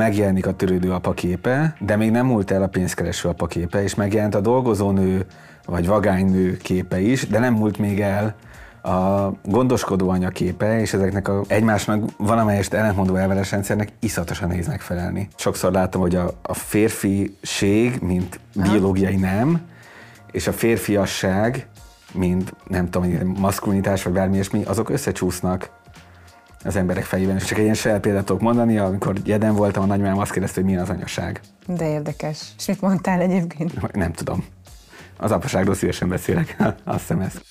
megjelenik a törődő apa képe, de még nem múlt el a pénzkereső apa képe, és megjelent a dolgozónő vagy vagánynő képe is, de nem múlt még el a gondoskodó anya képe, és ezeknek a egymásnak valamelyest ellentmondó elveres rendszernek iszatosan nehéz megfelelni. Sokszor látom, hogy a, a férfiség, mint biológiai nem, és a férfiasság, mint nem tudom, maszkulinitás vagy bármi ilyesmi, azok összecsúsznak az emberek fejében. És csak egy ilyen saját példát tudok mondani, amikor jeden voltam, a nagymám azt kérdezte, hogy milyen az anyaság. De érdekes. És mit mondtál egyébként? Nem tudom. Az apaságról szívesen beszélek, azt hiszem ezt.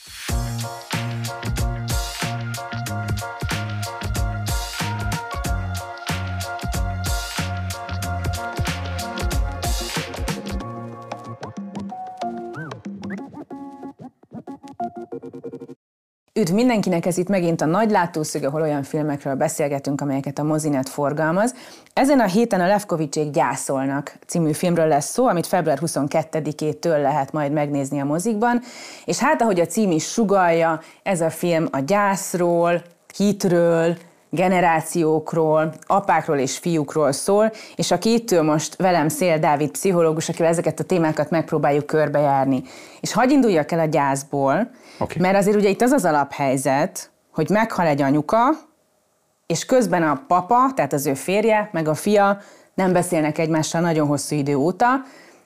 Üdv mindenkinek, ez itt megint a Nagy Látószög, ahol olyan filmekről beszélgetünk, amelyeket a mozinet forgalmaz. Ezen a héten a Levkovicsék gyászolnak című filmről lesz szó, amit február 22-től lehet majd megnézni a mozikban. És hát, ahogy a cím is sugalja, ez a film a gyászról, hitről, generációkról, apákról és fiúkról szól, és aki itt most velem Szél Dávid pszichológus, akivel ezeket a témákat megpróbáljuk körbejárni. És hagyj induljak el a gyászból, okay. mert azért ugye itt az az alaphelyzet, hogy meghal egy anyuka, és közben a papa, tehát az ő férje, meg a fia nem beszélnek egymással nagyon hosszú idő óta,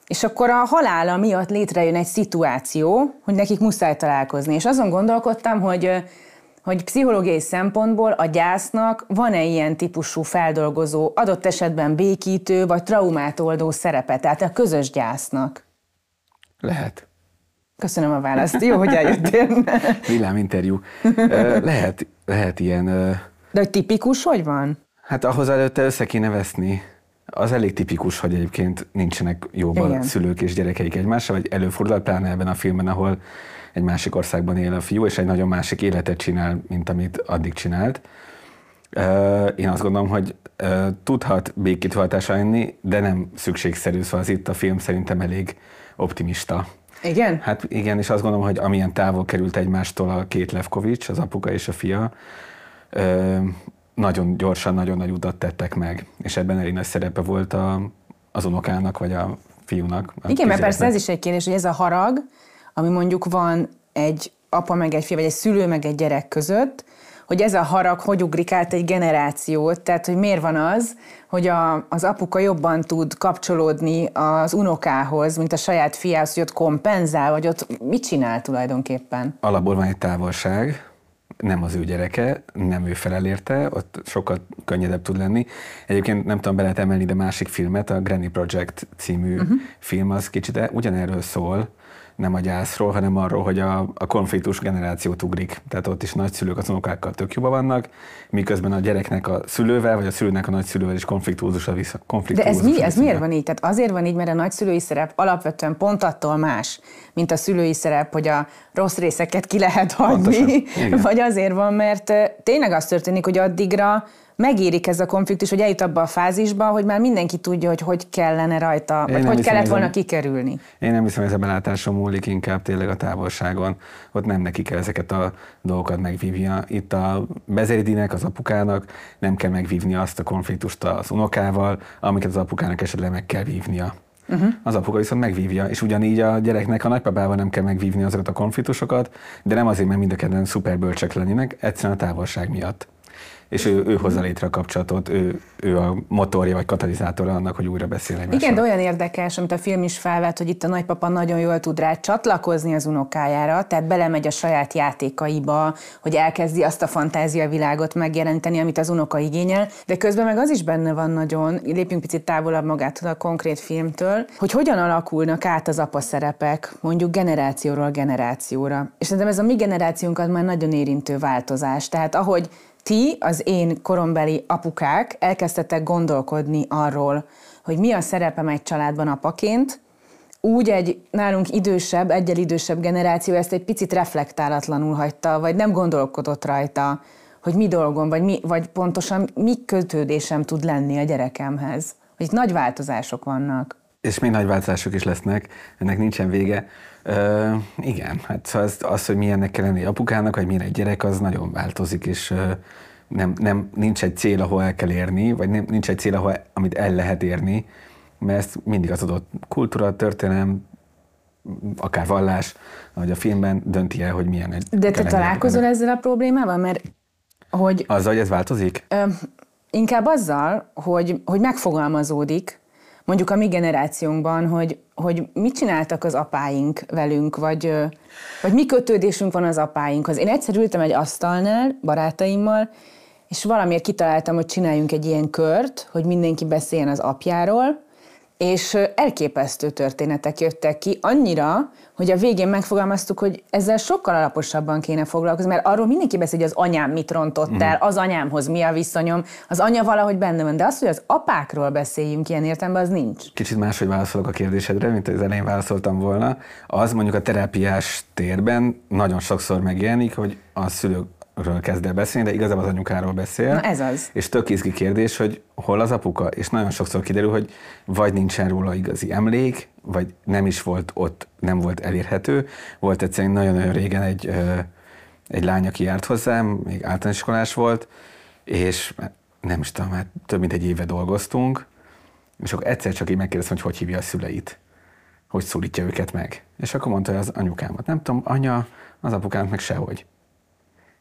és akkor a halála miatt létrejön egy szituáció, hogy nekik muszáj találkozni. És azon gondolkodtam, hogy hogy pszichológiai szempontból a gyásznak van-e ilyen típusú feldolgozó, adott esetben békítő vagy traumát oldó szerepe, tehát a közös gyásznak? Lehet. Köszönöm a választ. Jó, hogy eljöttél. Villám interjú. Lehet, lehet ilyen... De hogy tipikus, hogy van? Hát ahhoz előtte össze kéne veszni. Az elég tipikus, hogy egyébként nincsenek jóban Igen. szülők és gyerekeik egymással, vagy előfordul, pláne ebben a filmben, ahol egy másik országban él a fiú, és egy nagyon másik életet csinál, mint amit addig csinált. Én azt gondolom, hogy tudhat békítő hatása lenni, de nem szükségszerű, szóval az itt a film szerintem elég optimista. Igen? Hát igen, és azt gondolom, hogy amilyen távol került egymástól a két Levkovics, az apuka és a fia, nagyon gyorsan, nagyon nagy utat tettek meg, és ebben elég nagy szerepe volt a, az unokának, vagy a fiúnak. A Igen, mert persze ez is egy kérdés, hogy ez a harag, ami mondjuk van egy apa meg egy fia, vagy egy szülő meg egy gyerek között, hogy ez a harag hogy ugrik át egy generációt, tehát hogy miért van az, hogy a, az apuka jobban tud kapcsolódni az unokához, mint a saját fiához, hogy ott kompenzál, vagy ott mit csinál tulajdonképpen? Alapból van egy távolság, nem az ő gyereke, nem ő felel érte, ott sokkal könnyedebb tud lenni. Egyébként nem tudom, be lehet emelni, de másik filmet, a Granny Project című uh-huh. film, az kicsit ugyanerről szól, nem a gyászról, hanem arról, hogy a, a konfliktus generációt ugrik. Tehát ott is nagyszülők az unokákkal tök jobban vannak, miközben a gyereknek a szülővel, vagy a szülőnek a nagyszülővel is konfliktusos a vissza. De ez, mi, ez miért van így? Tehát azért van így, mert a nagyszülői szerep alapvetően pont attól más, mint a szülői szerep, hogy a rossz részeket ki lehet hagyni, vagy azért van, mert tényleg az történik, hogy addigra megérik ez a konfliktus, hogy eljut abba a fázisba, hogy már mindenki tudja, hogy hogy kellene rajta, Én vagy hogy kellett volna kikerülni. Én nem hiszem, hogy ez a belátásom múlik inkább tényleg a távolságon. Ott nem neki kell ezeket a dolgokat megvívnia. Itt a Bezeridinek, az apukának nem kell megvívnia azt a konfliktust az unokával, amiket az apukának esetleg meg kell vívnia. Uh-huh. Az apuka viszont megvívja, és ugyanígy a gyereknek a nagypapával nem kell megvívni azokat a konfliktusokat, de nem azért, mert mind a ketten szuper bölcsek lennének, egyszerűen a távolság miatt és ő, ő hozza létre a kapcsolatot, ő, ő a motorja vagy katalizátora annak, hogy újra beszél egymással. Igen, de olyan érdekes, amit a film is felvett, hogy itt a nagypapa nagyon jól tud rá csatlakozni az unokájára, tehát belemegy a saját játékaiba, hogy elkezdi azt a fantáziavilágot megjelenteni, amit az unoka igényel, de közben meg az is benne van nagyon, lépjünk picit távolabb magától a konkrét filmtől, hogy hogyan alakulnak át az apa szerepek, mondjuk generációról generációra. És szerintem ez a mi generációnkat már nagyon érintő változás. Tehát ahogy ti, az én korombeli apukák elkezdtetek gondolkodni arról, hogy mi a szerepem egy családban apaként, úgy egy nálunk idősebb, egyel idősebb generáció ezt egy picit reflektálatlanul hagyta, vagy nem gondolkodott rajta, hogy mi dolgom, vagy, mi, vagy pontosan mi kötődésem tud lenni a gyerekemhez. Hogy itt nagy változások vannak. És még nagy változások is lesznek, ennek nincsen vége. Ö, igen, hát az, az, hogy milyennek kell lenni apukának, vagy milyen egy gyerek, az nagyon változik, és ö, nem, nem, nincs egy cél, ahol el kell érni, vagy nem, nincs egy cél, ahol, amit el lehet érni, mert ezt mindig az adott kultúra, történelem, akár vallás, vagy a filmben dönti el, hogy milyen egy... De te találkozol ezzel a problémával? Mert hogy... Azzal, hogy ez változik? Ö, inkább azzal, hogy, hogy megfogalmazódik, mondjuk a mi generációnkban, hogy, hogy mit csináltak az apáink velünk, vagy, vagy mi kötődésünk van az apáinkhoz. Én egyszer ültem egy asztalnál barátaimmal, és valamiért kitaláltam, hogy csináljunk egy ilyen kört, hogy mindenki beszéljen az apjáról, és elképesztő történetek jöttek ki, annyira, hogy a végén megfogalmaztuk, hogy ezzel sokkal alaposabban kéne foglalkozni, mert arról mindenki beszél, hogy az anyám mit rontott el, mm. az anyámhoz mi a viszonyom, az anya valahogy benne van, de az, hogy az apákról beszéljünk ilyen értelemben, az nincs. Kicsit máshogy válaszolok a kérdésedre, mint az elején válaszoltam volna. Az mondjuk a terápiás térben nagyon sokszor megjelenik, hogy a szülők kezd el beszélni, de igazából az anyukáról beszél. Na ez az. És tök izgi kérdés, hogy hol az apuka, és nagyon sokszor kiderül, hogy vagy nincsen róla igazi emlék, vagy nem is volt ott, nem volt elérhető. Volt egyszerűen nagyon-nagyon régen egy, egy lány, aki járt hozzám, még általános iskolás volt, és nem is tudom, hát több mint egy éve dolgoztunk, és akkor egyszer csak így megkérdeztem, hogy hogy hívja a szüleit, hogy szólítja őket meg. És akkor mondta, hogy az anyukámat. Nem tudom, anya, az apukámat meg sehogy.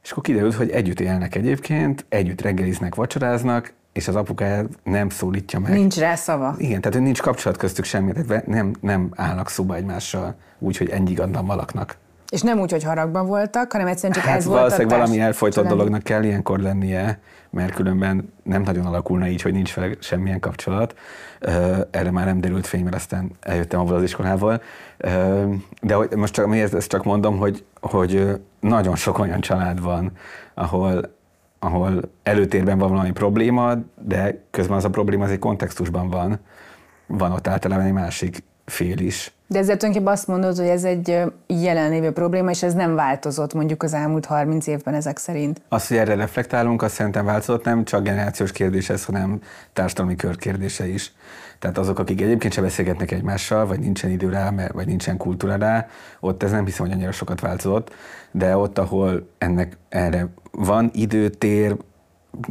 És akkor kiderült, hogy együtt élnek egyébként, együtt reggeliznek, vacsoráznak, és az apukája nem szólítja meg. Nincs rá szava. Igen, tehát nincs kapcsolat köztük semmi, tehát nem, nem állnak szóba egymással úgy, hogy ennyi gaddan laknak. És nem úgy, hogy haragban voltak, hanem egyszerűen csak hát ez volt Valószínűleg valami elfolytott dolognak kell ilyenkor lennie, mert különben nem nagyon alakulna így, hogy nincs vele semmilyen kapcsolat. Erre már nem derült fény, mert aztán eljöttem abból az iskolából. De most csak, miért ezt csak mondom, hogy, hogy nagyon sok olyan család van, ahol, ahol előtérben van valami probléma, de közben az a probléma az egy kontextusban van. Van ott általában egy másik fél is. De ezzel tulajdonképpen azt mondod, hogy ez egy jelenlévő probléma, és ez nem változott mondjuk az elmúlt 30 évben ezek szerint. Azt, hogy erre reflektálunk, azt szerintem változott, nem csak generációs kérdés ez, hanem társadalmi kör kérdése is. Tehát azok, akik egyébként sem beszélgetnek egymással, vagy nincsen idő rá, vagy nincsen kultúra rá, ott ez nem hiszem, hogy annyira sokat változott, de ott, ahol ennek erre van idő, tér,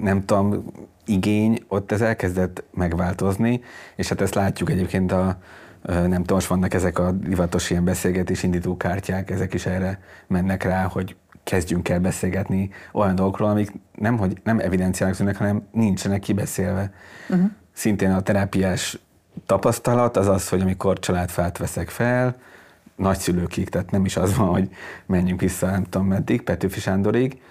nem tudom, igény, ott ez elkezdett megváltozni, és hát ezt látjuk egyébként a, nem tudom, most vannak ezek a divatos ilyen beszélgetés indító kártyák, ezek is erre mennek rá, hogy kezdjünk el beszélgetni olyan dolgokról, amik nem, hogy nem evidenciának tűnnek, hanem nincsenek kibeszélve. Uh-huh. Szintén a terápiás tapasztalat az az, hogy amikor családfát veszek fel, nagyszülőkig, tehát nem is az van, hogy menjünk vissza, nem tudom meddig, Petőfi Sándorig,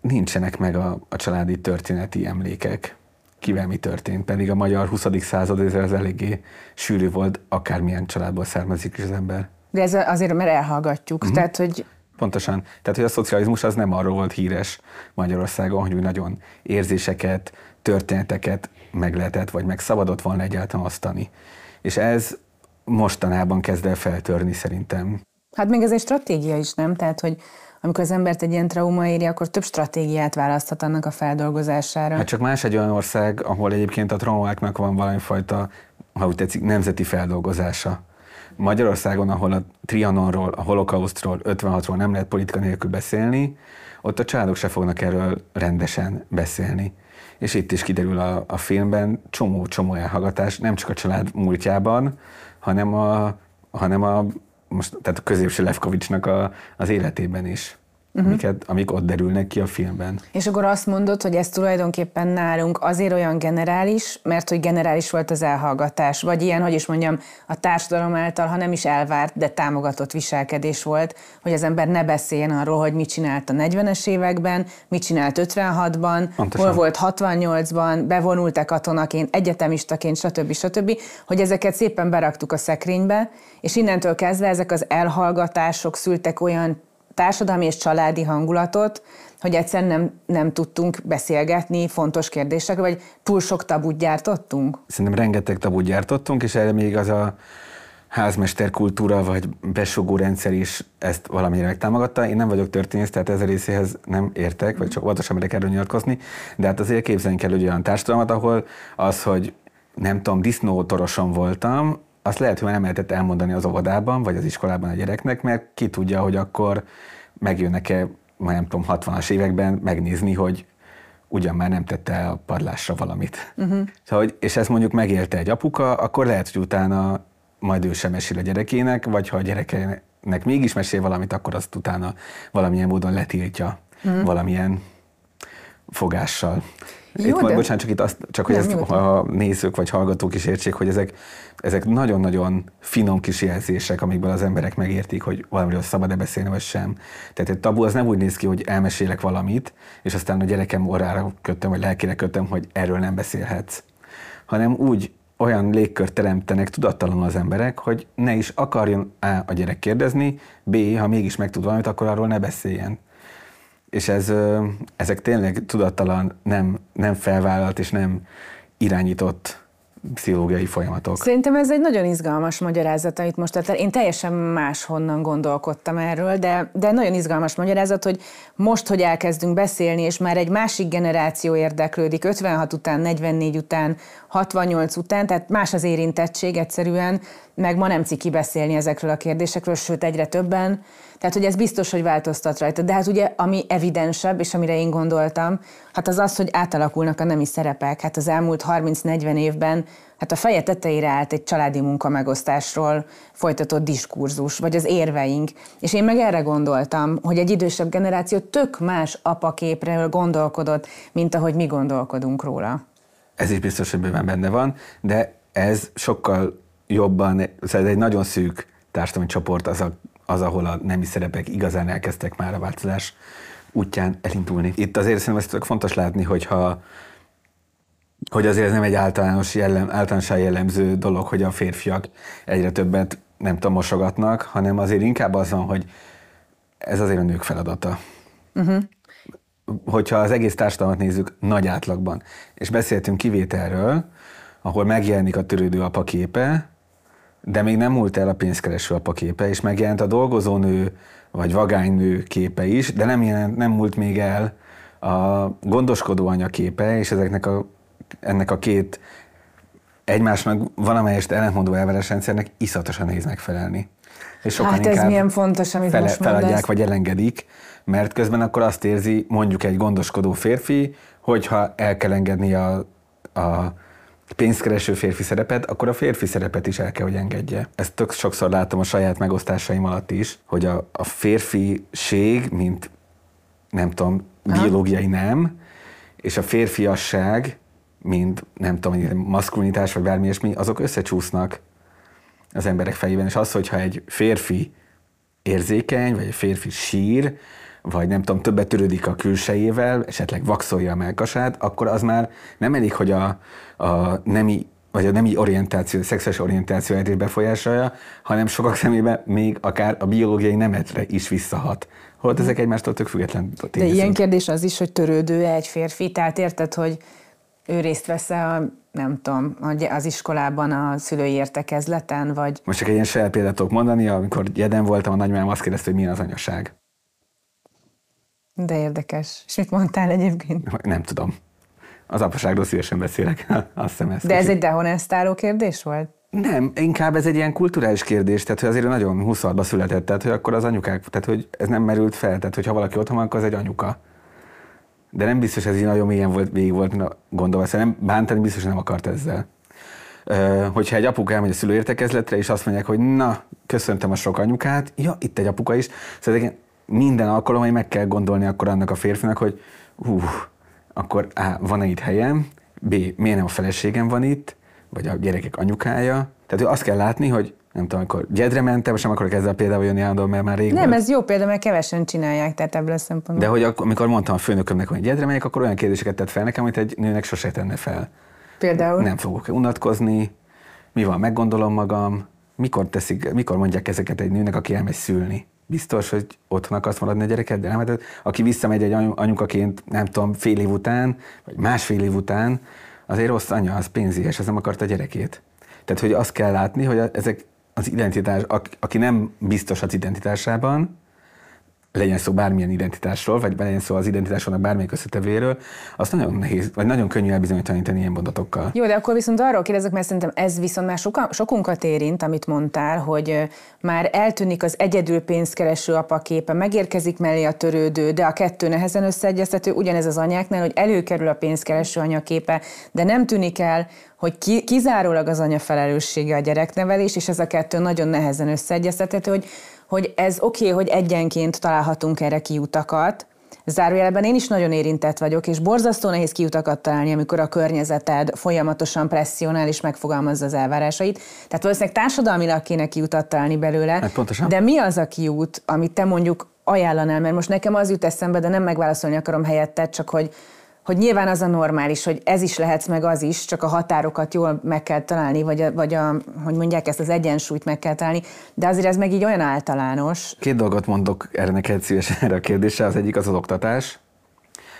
nincsenek meg a, a családi történeti emlékek kivel mi történt. Pedig a magyar 20. század ez, ez eléggé sűrű volt, akármilyen családból származik is az ember. De ez azért, mert elhallgatjuk. Uh-huh. Tehát, hogy Pontosan. Tehát, hogy a szocializmus az nem arról volt híres Magyarországon, hogy nagyon érzéseket, történeteket meg lehetett, vagy meg szabadott volna egyáltalán osztani. És ez mostanában kezd el feltörni szerintem. Hát még ez egy stratégia is, nem? Tehát, hogy amikor az embert egy ilyen trauma éri, akkor több stratégiát választhat annak a feldolgozására. Hát csak más egy olyan ország, ahol egyébként a traumáknak van valami fajta, ha úgy tetszik, nemzeti feldolgozása. Magyarországon, ahol a Trianonról, a holokausztról, 56-ról nem lehet politika nélkül beszélni, ott a családok se fognak erről rendesen beszélni. És itt is kiderül a, a filmben csomó-csomó elhallgatás, nem csak a család múltjában, hanem a, hanem a most, tehát a középső Levkovicsnak a, az életében is uh-huh. amiket, amik ott derülnek ki a filmben. És akkor azt mondod, hogy ez tulajdonképpen nálunk azért olyan generális, mert hogy generális volt az elhallgatás, vagy ilyen, hogy is mondjam, a társadalom által, ha nem is elvárt, de támogatott viselkedés volt, hogy az ember ne beszéljen arról, hogy mit csinált a 40-es években, mit csinált 56-ban, Pontosan. hol volt 68-ban, bevonult-e katonaként, egyetemistaként, stb. stb., hogy ezeket szépen beraktuk a szekrénybe, és innentől kezdve ezek az elhallgatások szültek olyan társadalmi és családi hangulatot, hogy egyszerűen nem, nem tudtunk beszélgetni fontos kérdésekről, vagy túl sok tabut gyártottunk? Szerintem rengeteg tabut gyártottunk, és erre még az a házmester kultúra vagy besogó rendszer is ezt valamire megtámogatta. Én nem vagyok történész, tehát ez a részéhez nem értek, vagy csak óvatosan merek erről nyilatkozni, de hát azért képzeljünk el egy olyan társadalmat, ahol az, hogy nem tudom, disznótoroson voltam, azt lehet, hogy nem lehetett elmondani az óvodában, vagy az iskolában a gyereknek, mert ki tudja, hogy akkor megjönnek-e majd nem tudom, 60-as években megnézni, hogy ugyan már nem tette el a padlásra valamit. Uh-huh. Szóval, és ezt mondjuk megélte egy apuka, akkor lehet, hogy utána majd ő sem mesél a gyerekének, vagy ha a gyerekének mégis mesél valamit, akkor azt utána valamilyen módon letiltja uh-huh. valamilyen fogással. Jó, itt, de... Bocsánat, csak itt azt, csak hogy nem, ezt a nézők vagy hallgatók is értsék, hogy ezek, ezek nagyon-nagyon finom kis jelzések, amikből az emberek megértik, hogy valamiről szabad-e beszélni, vagy sem. Tehát egy tabu az nem úgy néz ki, hogy elmesélek valamit, és aztán a gyerekem orrára kötöm, vagy lelkére kötöm, hogy erről nem beszélhetsz. Hanem úgy olyan légkört teremtenek tudattalanul az emberek, hogy ne is akarjon A. a gyerek kérdezni, B. ha mégis megtud valamit, akkor arról ne beszéljen és ez, ezek tényleg tudattalan, nem, nem felvállalt és nem irányított pszichológiai folyamatok. Szerintem ez egy nagyon izgalmas magyarázat, amit most tehát én teljesen máshonnan gondolkodtam erről, de, de nagyon izgalmas magyarázat, hogy most, hogy elkezdünk beszélni, és már egy másik generáció érdeklődik, 56 után, 44 után, 68 után, tehát más az érintettség egyszerűen, meg ma nem ciki beszélni ezekről a kérdésekről, sőt egyre többen, tehát, hogy ez biztos, hogy változtat rajta. De hát ugye, ami evidensebb, és amire én gondoltam, hát az az, hogy átalakulnak a nemi szerepek. Hát az elmúlt 30-40 évben hát a feje tetejére állt egy családi munka megosztásról folytatott diskurzus, vagy az érveink. És én meg erre gondoltam, hogy egy idősebb generáció tök más apaképről gondolkodott, mint ahogy mi gondolkodunk róla. Ez is biztos, hogy bőven benne van, de ez sokkal jobban, szóval egy nagyon szűk társadalmi csoport az a az, ahol a nemi szerepek igazán elkezdtek már a változás útján elindulni. Itt azért szerintem ezt fontos látni, hogyha hogy azért ez nem egy általános jellem, általánosan jellemző dolog, hogy a férfiak egyre többet nem tudom, mosogatnak, hanem azért inkább az van, hogy ez azért a nők feladata. Uh-huh. Hogyha az egész társadalmat nézzük nagy átlagban, és beszéltünk kivételről, ahol megjelenik a törődő apa képe, de még nem múlt el a pénzkereső apa képe, és megjelent a dolgozónő vagy vagánynő képe is, de nem, jelent, nem múlt még el a gondoskodó anya képe, és ezeknek a, ennek a két egymásnak valamelyest ellentmondó elveres rendszernek iszatosan nehéz megfelelni. És sokan hát ez milyen fontos, amit fele, most mondasz. Feladják vagy elengedik, mert közben akkor azt érzi mondjuk egy gondoskodó férfi, hogyha el kell engedni a, a pénzkereső férfi szerepet, akkor a férfi szerepet is el kell, hogy engedje. Ezt tök sokszor látom a saját megosztásaim alatt is, hogy a, a férfiség, mint nem tudom, biológiai nem, és a férfiasság, mint nem tudom, maszkulinitás vagy bármi ilyesmi, azok összecsúsznak az emberek fejében, és az, hogyha egy férfi érzékeny, vagy egy férfi sír, vagy nem tudom, többet törődik a külsejével, esetleg vaxolja a melkasát, akkor az már nem elég, hogy a, a nemi vagy a nemi orientáció, szexuális orientáció is befolyásolja, hanem sokak szemében még akár a biológiai nemetre is visszahat. Holott ezek egymástól tök független tényezők. De ilyen kérdés az is, hogy törődő-e egy férfi, tehát érted, hogy ő részt vesz a, nem tudom, az iskolában a szülői értekezleten, vagy... Most csak egy ilyen saját példát tudok mondani, amikor gyeden voltam, a nagymám azt kérdezte, hogy milyen az anyaság. De érdekes. És mit mondtál egyébként? Nem tudom. Az apaságról szívesen beszélek. Azt hiszem ezt De ez egy dehonestáló kérdés volt? Nem, inkább ez egy ilyen kulturális kérdés, tehát hogy azért nagyon 20 született, tehát hogy akkor az anyukák, tehát hogy ez nem merült fel, tehát hogyha valaki otthon van, akkor az egy anyuka. De nem biztos, ez így nagyon mélyen volt, végig volt gondolva, szerintem bántani biztos, hogy nem akart ezzel. hogyha egy apuka elmegy a szülőértekezletre, és azt mondják, hogy na, köszöntem a sok anyukát, ja, itt egy apuka is, szóval minden alkalommal meg kell gondolni akkor annak a férfinak, hogy hú, akkor A, van-e itt helyem, B, miért nem a feleségem van itt, vagy a gyerekek anyukája. Tehát azt kell látni, hogy nem tudom, amikor gyedre mentem, sem akarok ezzel például jönni állandóan, mert már rég Nem, volt. ez jó példa, mert kevesen csinálják, tehát ebből a szempontból. De hogy akkor, amikor mondtam a főnökömnek, hogy gyedre megyek, akkor olyan kérdéseket tett fel nekem, amit egy nőnek sose tenne fel. Például? Nem fogok unatkozni, mi van, meggondolom magam, mikor, teszik, mikor mondják ezeket egy nőnek, aki elmegy szülni biztos, hogy otthon akarsz maradni a gyereket, de nem, hát aki visszamegy egy anyukaként, nem tudom, fél év után, vagy másfél év után, azért rossz anya, az pénzéhes, az nem akart a gyerekét. Tehát, hogy azt kell látni, hogy ezek az identitás, aki nem biztos az identitásában, legyen szó bármilyen identitásról, vagy legyen szó az identitásnak bármelyik összetevéről, azt nagyon nehéz, vagy nagyon könnyű elbizonyítani ilyen mondatokkal. Jó, de akkor viszont arról kérdezek, mert szerintem ez viszont már soka, sokunkat érint, amit mondtál, hogy már eltűnik az egyedül pénzkereső apa képe, megérkezik mellé a törődő, de a kettő nehezen összeegyeztető, ugyanez az anyáknál, hogy előkerül a pénzkereső anya képe, de nem tűnik el, hogy ki, kizárólag az anya felelőssége a gyereknevelés, és ez a kettő nagyon nehezen összeegyeztethető, hogy hogy ez oké, okay, hogy egyenként találhatunk erre kiutakat, Zárójelben én is nagyon érintett vagyok, és borzasztó nehéz kiutakat találni, amikor a környezeted folyamatosan presszionál és megfogalmazza az elvárásait. Tehát valószínűleg társadalmilag kéne kiutat találni belőle. Hát pontosan. De mi az a kiút, amit te mondjuk ajánlanál? Mert most nekem az jut eszembe, de nem megválaszolni akarom helyettet, csak hogy hogy nyilván az a normális, hogy ez is lehetsz, meg az is, csak a határokat jól meg kell találni, vagy, a, vagy a, hogy mondják, ezt az egyensúlyt meg kell találni, de azért ez meg így olyan általános. Két dolgot mondok erre neked szívesen erre a kérdésre. Az egyik az az oktatás.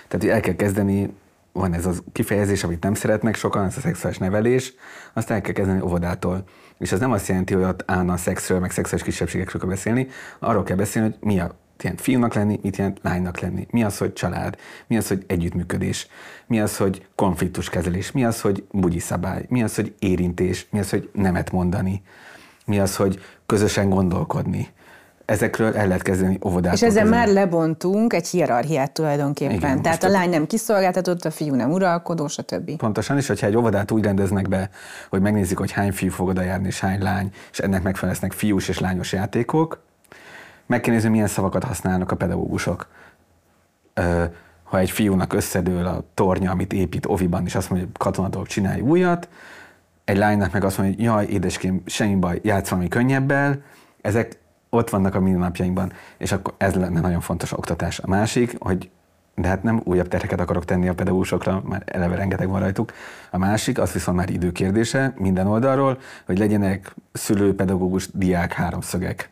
Tehát, hogy el kell kezdeni, van ez a kifejezés, amit nem szeretnek sokan, ez a szexuális nevelés, azt el kell kezdeni óvodától. És ez nem azt jelenti, hogy ott állna a szexről, meg szexuális kisebbségekről kell beszélni, arról kell beszélni, hogy mi a jelent fiúnak lenni, mit jelent lánynak lenni. Mi az, hogy család, mi az, hogy együttműködés, mi az, hogy konfliktuskezelés, mi az, hogy bugyi szabály, mi az, hogy érintés, mi az, hogy nemet mondani, mi az, hogy közösen gondolkodni. Ezekről el lehet kezdeni óvodától. És ezzel már lebontunk egy hierarchiát tulajdonképpen. Igen, Tehát a lány nem kiszolgáltatott, a fiú nem uralkodó, stb. Pontosan, és hogyha egy óvodát úgy rendeznek be, hogy megnézik, hogy hány fiú fog oda járni, és hány lány, és ennek megfelelnek fiús és lányos játékok, meg kell nézni, milyen szavakat használnak a pedagógusok. Ha egy fiúnak összedől a tornya, amit épít oviban, és azt mondja, hogy katonatól csinálj újat, egy lánynak meg azt mondja, hogy jaj, édeském, semmi baj, játsz valami könnyebbel, ezek ott vannak a mindennapjainkban, és akkor ez lenne nagyon fontos oktatás. A másik, hogy de hát nem újabb terheket akarok tenni a pedagógusokra, már eleve rengeteg van rajtuk. A másik, az viszont már időkérdése minden oldalról, hogy legyenek szülő, pedagógus, diák háromszögek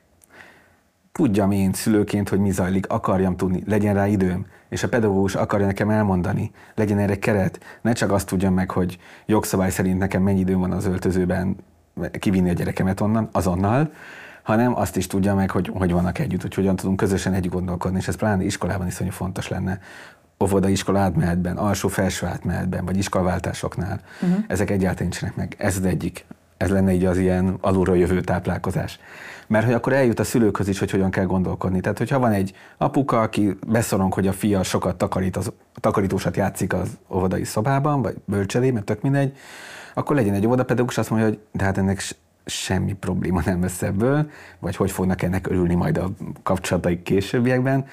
tudjam én szülőként, hogy mi zajlik, akarjam tudni, legyen rá időm, és a pedagógus akarja nekem elmondani, legyen erre keret, ne csak azt tudjam meg, hogy jogszabály szerint nekem mennyi időm van az öltözőben kivinni a gyerekemet onnan, azonnal, hanem azt is tudja meg, hogy hogy vannak együtt, hogy hogyan tudunk közösen együtt gondolkodni, és ez pláne iskolában is fontos lenne, óvoda iskola átmehetben, alsó-felső átmehetben, vagy iskolaváltásoknál. Uh-huh. Ezek egyáltalán nincsenek meg. Ez az egyik. Ez lenne így az ilyen alulról jövő táplálkozás mert hogy akkor eljut a szülőkhöz is, hogy hogyan kell gondolkodni. Tehát, hogyha van egy apuka, aki beszorong, hogy a fia sokat takarít, az, takarítósat játszik az óvodai szobában, vagy bölcselében, tök mindegy, akkor legyen egy óvodapedagógus, azt mondja, hogy de hát ennek semmi probléma nem lesz ebből, vagy hogy fognak ennek örülni majd a kapcsolataik későbbiekben.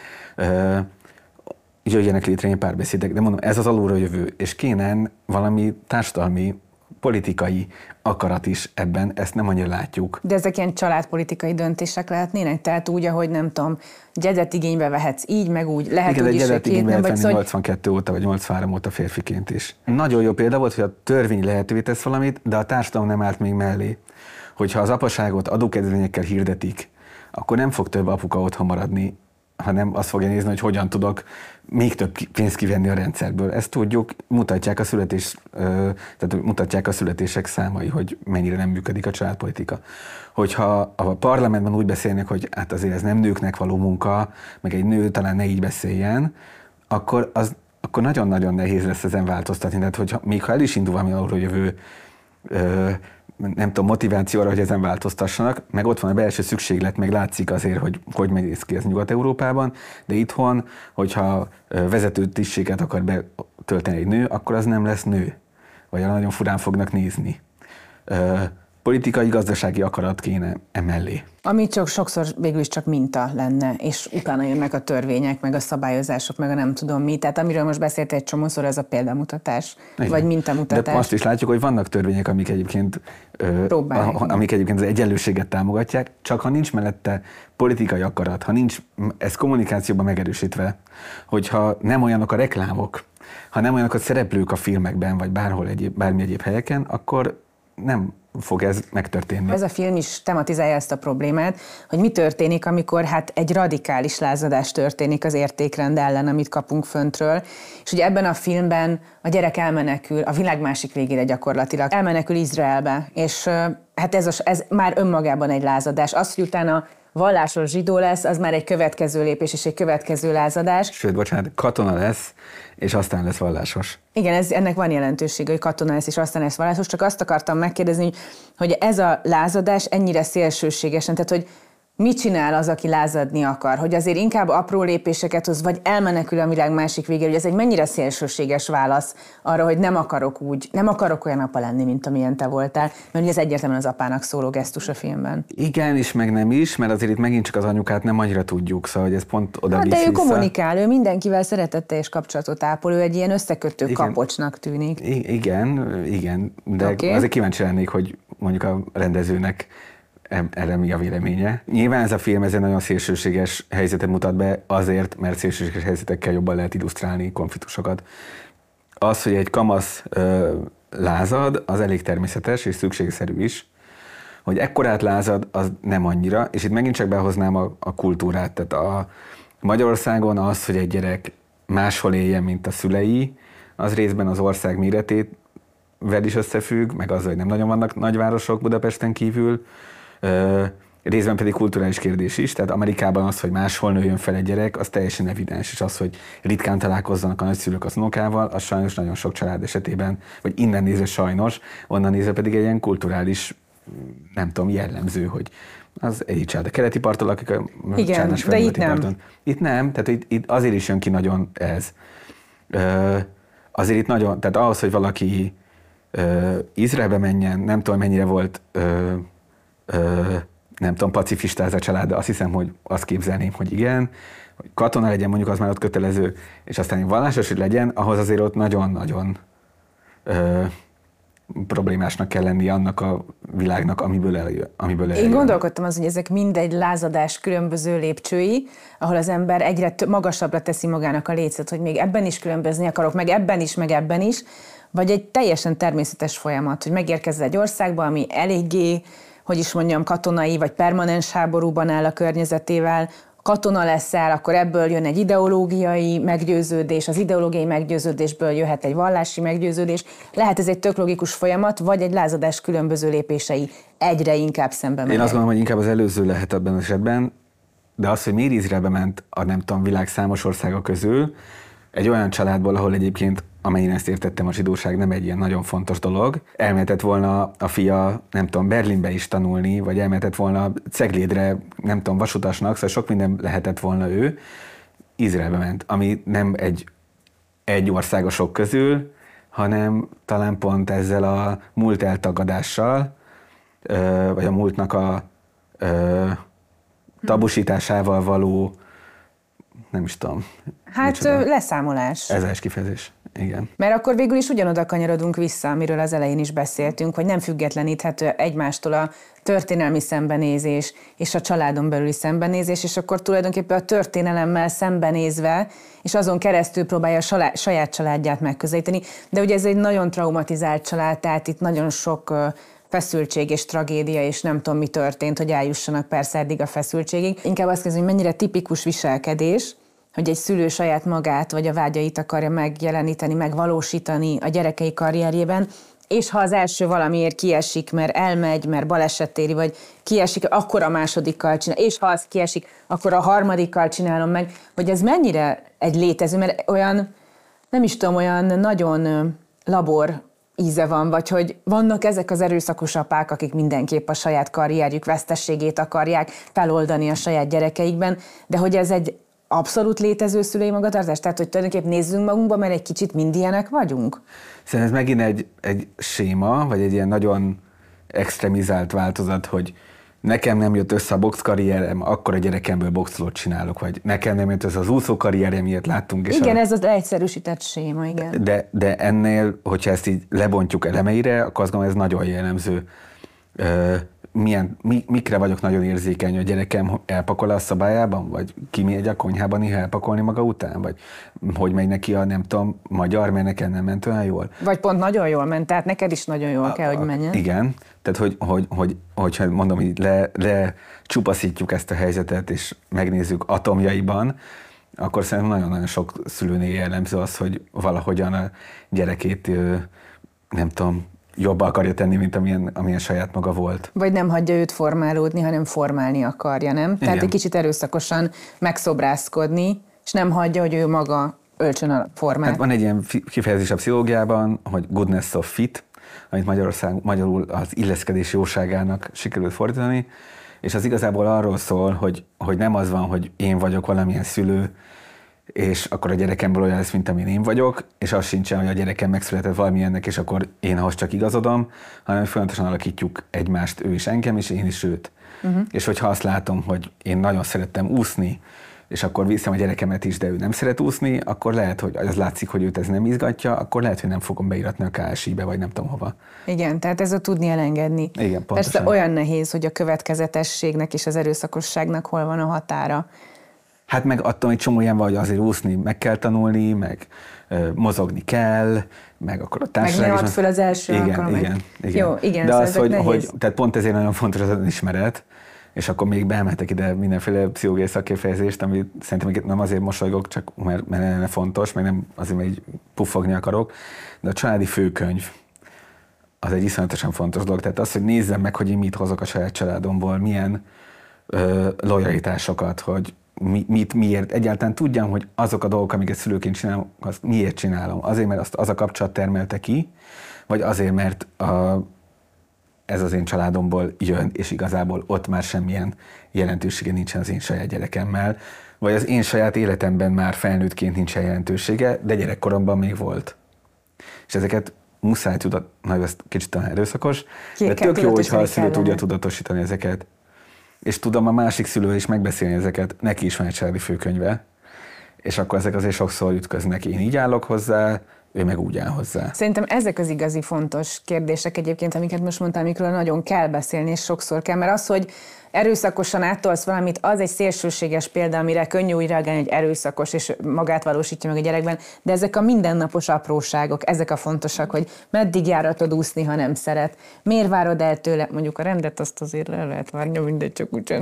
jöjjenek létre ilyen párbeszédek, de mondom, ez az alulról jövő, és kéne valami társadalmi politikai akarat is ebben, ezt nem annyira látjuk. De ezek ilyen családpolitikai döntések lehetnének? Tehát úgy, ahogy nem tudom, gyedet igénybe vehetsz így, meg úgy, lehet Igen, úgy is, hogy két, nem vagy 82 óta, vagy 83 óta férfiként is. Nagyon jó példa volt, hogy a törvény lehetővé tesz valamit, de a társadalom nem állt még mellé. Hogyha az apaságot adókedvezményekkel hirdetik, akkor nem fog több apuka otthon maradni, hanem azt fogja nézni, hogy hogyan tudok még több pénzt kivenni a rendszerből. Ezt tudjuk, mutatják a születés, tehát mutatják a születések számai, hogy mennyire nem működik a családpolitika. Hogyha a parlamentben úgy beszélnek, hogy hát azért ez nem nőknek való munka, meg egy nő talán ne így beszéljen, akkor az akkor nagyon-nagyon nehéz lesz ezen változtatni. Tehát, hogy még ha el is indul valami alulról jövő nem tudom, motivációra, hogy ezen változtassanak, meg ott van a belső szükséglet, meg látszik azért, hogy hogy megy ki ez Nyugat-Európában, de itthon, hogyha vezető tisztséget akar betölteni egy nő, akkor az nem lesz nő, vagy nagyon furán fognak nézni politikai, gazdasági akarat kéne emellé. Ami csak sokszor végül is csak minta lenne, és utána jönnek a törvények, meg a szabályozások, meg a nem tudom mi. Tehát amiről most beszélt egy csomószor, ez a példamutatás, Igen. vagy mintamutatás. De azt is látjuk, hogy vannak törvények, amik egyébként, ö, amik egyébként az egyenlőséget támogatják, csak ha nincs mellette politikai akarat, ha nincs ez kommunikációban megerősítve, hogyha nem olyanok a reklámok, ha nem olyanok a szereplők a filmekben, vagy bárhol egyéb, bármi egyéb helyeken, akkor nem fog ez megtörténni. Ez a film is tematizálja ezt a problémát, hogy mi történik, amikor hát egy radikális lázadás történik az értékrend ellen, amit kapunk föntről. És ugye ebben a filmben a gyerek elmenekül a világ másik végére gyakorlatilag. Elmenekül Izraelbe, és hát ez, a, ez már önmagában egy lázadás. Az, hogy utána vallásos zsidó lesz, az már egy következő lépés és egy következő lázadás. Sőt, bocsánat, katona lesz, és aztán lesz vallásos. Igen, ez, ennek van jelentősége, hogy katona lesz, és aztán lesz vallásos. Csak azt akartam megkérdezni, hogy ez a lázadás ennyire szélsőségesen, tehát hogy mit csinál az, aki lázadni akar? Hogy azért inkább apró lépéseket hoz, vagy elmenekül a világ másik végére, hogy ez egy mennyire szélsőséges válasz arra, hogy nem akarok úgy, nem akarok olyan apa lenni, mint amilyen te voltál, mert ez egyértelműen az apának szóló gesztus a filmben. Igen, és meg nem is, mert azért itt megint csak az anyukát nem annyira tudjuk, szóval hogy ez pont oda hát, De ő kommunikál, ő mindenkivel szeretette és kapcsolatot ápol, ő egy ilyen összekötő igen. kapocsnak tűnik. I- igen, igen, de okay. azért kíváncsi lennék, hogy mondjuk a rendezőnek erre mi a véleménye. Nyilván ez a film ez egy nagyon szélsőséges helyzetet mutat be, azért, mert szélsőséges helyzetekkel jobban lehet illusztrálni konfliktusokat. Az, hogy egy kamasz ö, lázad, az elég természetes és szükségszerű is. Hogy ekkorát lázad, az nem annyira, és itt megint csak behoznám a, a kultúrát. Tehát a Magyarországon az, hogy egy gyerek máshol éljen, mint a szülei, az részben az ország méretét vel is összefügg, meg az, hogy nem nagyon vannak nagyvárosok Budapesten kívül, részben pedig kulturális kérdés is, tehát Amerikában az, hogy máshol nőjön fel egy gyerek, az teljesen evidens, és az, hogy ritkán találkozzanak a nagyszülők az unokával, az sajnos nagyon sok család esetében, vagy innen nézve sajnos, onnan nézve pedig egy ilyen kulturális, nem tudom, jellemző, hogy az egy család a keleti parton akik a Igen, de itt nem. Parton. Itt nem, tehát itt, itt azért is jön ki nagyon ez. Ö, azért itt nagyon, tehát ahhoz, hogy valaki ö, Izraelbe menjen, nem tudom mennyire volt ö, nem tudom, pacifista ez a család, de azt hiszem, hogy azt képzelném, hogy igen, hogy katona legyen, mondjuk az már ott kötelező, és aztán vallásos, hogy legyen, ahhoz azért ott nagyon-nagyon problémásnak kell lenni annak a világnak, amiből eljön. Amiből eljön. Én gondolkodtam az, hogy ezek mindegy lázadás különböző lépcsői, ahol az ember egyre t- magasabbra teszi magának a lécet, hogy még ebben is különbözni akarok, meg ebben is, meg ebben is, vagy egy teljesen természetes folyamat, hogy megérkezz egy országba, ami eléggé hogy is mondjam, katonai vagy permanens háborúban áll a környezetével, katona leszel, akkor ebből jön egy ideológiai meggyőződés, az ideológiai meggyőződésből jöhet egy vallási meggyőződés. Lehet ez egy tök logikus folyamat, vagy egy lázadás különböző lépései egyre inkább szembe. Én azt gondolom, hogy inkább az előző lehet ebben az esetben, de az, hogy miért Izraelbe ment a nem tudom, világ számos országa közül, egy olyan családból, ahol egyébként amelyen ezt értettem, a zsidóság nem egy ilyen nagyon fontos dolog. Elmehetett volna a fia, nem tudom, Berlinbe is tanulni, vagy elmehetett volna Ceglédre, nem tudom, vasutasnak, szóval sok minden lehetett volna ő. Izraelbe ment, ami nem egy, egy országosok közül, hanem talán pont ezzel a múlt eltagadással, vagy a múltnak a tabusításával való nem is tudom. Hát micsoda. leszámolás. Ez is kifejezés, igen. Mert akkor végül is ugyanoda kanyarodunk vissza, amiről az elején is beszéltünk, hogy nem függetleníthető egymástól a történelmi szembenézés és a családon belüli szembenézés, és akkor tulajdonképpen a történelemmel szembenézve, és azon keresztül próbálja a saját családját megközelíteni. De ugye ez egy nagyon traumatizált család, tehát itt nagyon sok feszültség és tragédia, és nem tudom, mi történt, hogy eljussanak persze eddig a feszültségig. Inkább azt kezdem, hogy mennyire tipikus viselkedés, hogy egy szülő saját magát vagy a vágyait akarja megjeleníteni, megvalósítani a gyerekei karrierjében, és ha az első valamiért kiesik, mert elmegy, mert balesetéri, vagy kiesik, akkor a másodikkal csinál, és ha az kiesik, akkor a harmadikkal csinálom meg, hogy ez mennyire egy létező, mert olyan, nem is tudom, olyan nagyon labor íze van, vagy hogy vannak ezek az erőszakos apák, akik mindenképp a saját karrierjük vesztességét akarják feloldani a saját gyerekeikben, de hogy ez egy abszolút létező szülői magatartás? Tehát, hogy tulajdonképpen nézzünk magunkba, mert egy kicsit mind ilyenek vagyunk? Szerintem ez megint egy, egy séma, vagy egy ilyen nagyon extremizált változat, hogy nekem nem jött össze a box karrierem, akkor a gyerekemből boxolót csinálok, vagy nekem nem jött össze az úszó karrierem, ilyet láttunk. És igen, a... ez az egyszerűsített séma, igen. De, de ennél, hogyha ezt így lebontjuk elemeire, akkor azt gondolom, ez nagyon jellemző milyen, mi, mikre vagyok nagyon érzékeny, hogy a gyerekem elpakol a szabályában, vagy kimegy a konyhában néha elpakolni maga után, vagy hogy megy neki a nem tudom, magyar, mert nekem nem ment olyan jól. Vagy pont nagyon jól ment, tehát neked is nagyon jól a, kell, hogy menjen. Igen, tehát hogy, hogy, hogy, hogyha mondom, hogy le, le csupaszítjuk ezt a helyzetet, és megnézzük atomjaiban, akkor szerintem nagyon-nagyon sok szülőnél jellemző az, hogy valahogyan a gyerekét nem tudom, jobb akarja tenni, mint amilyen, amilyen saját maga volt. Vagy nem hagyja őt formálódni, hanem formálni akarja, nem? Igen. Tehát egy kicsit erőszakosan megszobrászkodni, és nem hagyja, hogy ő maga öltsön a formát. Hát van egy ilyen kifejezés a pszichológiában, hogy goodness of fit, amit Magyarország, magyarul az illeszkedés jóságának sikerült fordítani, és az igazából arról szól, hogy, hogy nem az van, hogy én vagyok valamilyen szülő, és akkor a gyerekemből olyan lesz, mint amilyen én vagyok, és az sincsen, hogy a gyerekem megszületett valamilyennek, és akkor én ahhoz csak igazodom, hanem folyamatosan alakítjuk egymást, ő is engem, és én is őt. Uh-huh. És hogyha azt látom, hogy én nagyon szerettem úszni, és akkor viszem a gyerekemet is, de ő nem szeret úszni, akkor lehet, hogy az látszik, hogy őt ez nem izgatja, akkor lehet, hogy nem fogom beiratni a KSI-be, vagy nem tudom hova. Igen, tehát ez a tudni elengedni. Igen, pontosan. Persze olyan nehéz, hogy a következetességnek és az erőszakosságnak hol van a határa. Hát meg attól egy csomó ilyen vagy azért úszni meg kell tanulni, meg ö, mozogni kell, meg akkor a társaság Meg föl az első igen, alkalom. Igen, igen. Jó, igen, De szóval az, hogy, nehéz. hogy, tehát pont ezért nagyon fontos az önismeret, és akkor még beemeltek ide mindenféle pszichológiai szakkifejezést, ami szerintem nem azért mosolygok, csak mert, mert lenne fontos, meg nem azért, mert így puffogni akarok, de a családi főkönyv az egy iszonyatosan fontos dolog. Tehát az, hogy nézzem meg, hogy én mit hozok a saját családomból, milyen ö, lojalitásokat, hogy mi, mit, miért, egyáltalán tudjam, hogy azok a dolgok, amiket szülőként csinálom, azt miért csinálom. Azért, mert azt az a kapcsolat termelte ki, vagy azért, mert a, ez az én családomból jön, és igazából ott már semmilyen jelentősége nincsen az én saját gyerekemmel, vagy az én saját életemben már felnőttként nincsen jelentősége, de gyerekkoromban még volt. És ezeket muszáj tudat, na ez kicsit talán erőszakos, Ki de tök jó, hogyha a szülő tudja tudatosítani ezeket. És tudom a másik szülő is megbeszélni ezeket, neki is van egy családi főkönyve, és akkor ezek azért sokszor ütköznek. Én így állok hozzá, ő meg úgy áll hozzá. Szerintem ezek az igazi fontos kérdések egyébként, amiket most mondtál, amikről nagyon kell beszélni, és sokszor kell, mert az, hogy erőszakosan áttolsz valamit, az egy szélsőséges példa, amire könnyű úgy reagálni, hogy erőszakos, és magát valósítja meg a gyerekben, de ezek a mindennapos apróságok, ezek a fontosak, hogy meddig járatod úszni, ha nem szeret, miért várod el tőle, mondjuk a rendet azt azért le lehet várni, mindegy, csak úgy.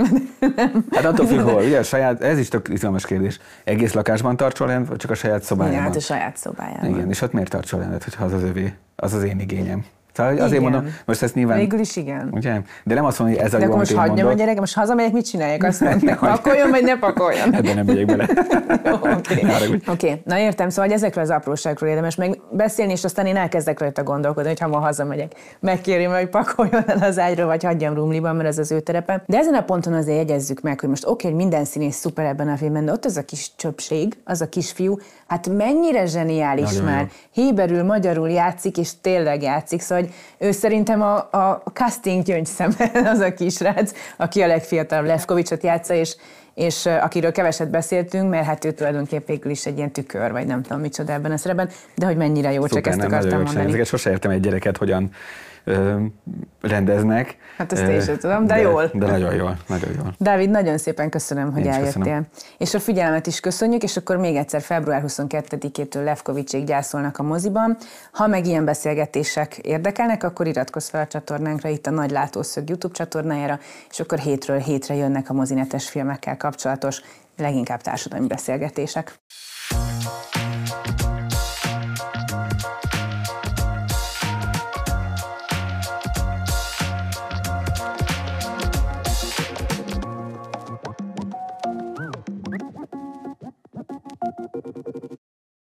Hát attól függ, hol, ugye, a saját, ez is tök izgalmas kérdés. Egész lakásban tartsol rendet, vagy csak a saját szobájában? Hát a saját szobájában. Igen, és ott miért tartsol rendet, hogyha az az övé? Az az én igényem. Szóval azért Igen. mondom, most ezt nyilván... Végül is igen. Ugye? De nem azt mondom, hogy ez a De jó, most hagyjam a mondok. gyerek, most hazamegyek, mit csináljak? Azt mondta, pakoljon, vagy ne pakoljon. Ebben nem megyek bele. Oké, haragudj. okay. na értem, szóval hogy ezekről az apróságról érdemes megbeszélni, és aztán én elkezdek rajta gondolkodni, hogy ha ma hazamegyek, megkérjem, hogy pakoljon el az ágyról, vagy hagyjam rumliban, mert ez az ő terepe. De ezen a ponton azért jegyezzük meg, hogy most oké, hogy minden színész szuper ebben a filmben, de ott az a kis csöpség, az a kisfiú, hát mennyire zseniális Nagyon már. Héberül, magyarul játszik, és tényleg játszik, szóval hogy ő szerintem a, a casting gyöngyszeme az a kisrác, aki a legfiatalabb Lefkovicsot játsza, és és akiről keveset beszéltünk, mert hát ő tulajdonképpen végül is egy ilyen tükör, vagy nem tudom micsoda ebben a szerepben, de hogy mennyire jó, csak Szuper, ezt nem, akartam mondani. sose értem egy gyereket, hogyan rendeznek. Hát ezt én sem tudom, de jól. De nagyon jól, nagyon jól. Dávid, nagyon szépen köszönöm, hogy Én eljöttél. köszönöm. És a figyelmet is köszönjük, és akkor még egyszer február 22-től Lefkovicsék gyászolnak a moziban. Ha meg ilyen beszélgetések érdekelnek, akkor iratkozz fel a csatornánkra, itt a Nagy Látószög YouTube csatornájára, és akkor hétről hétre jönnek a mozinetes filmekkel kapcsolatos, leginkább társadalmi beszélgetések.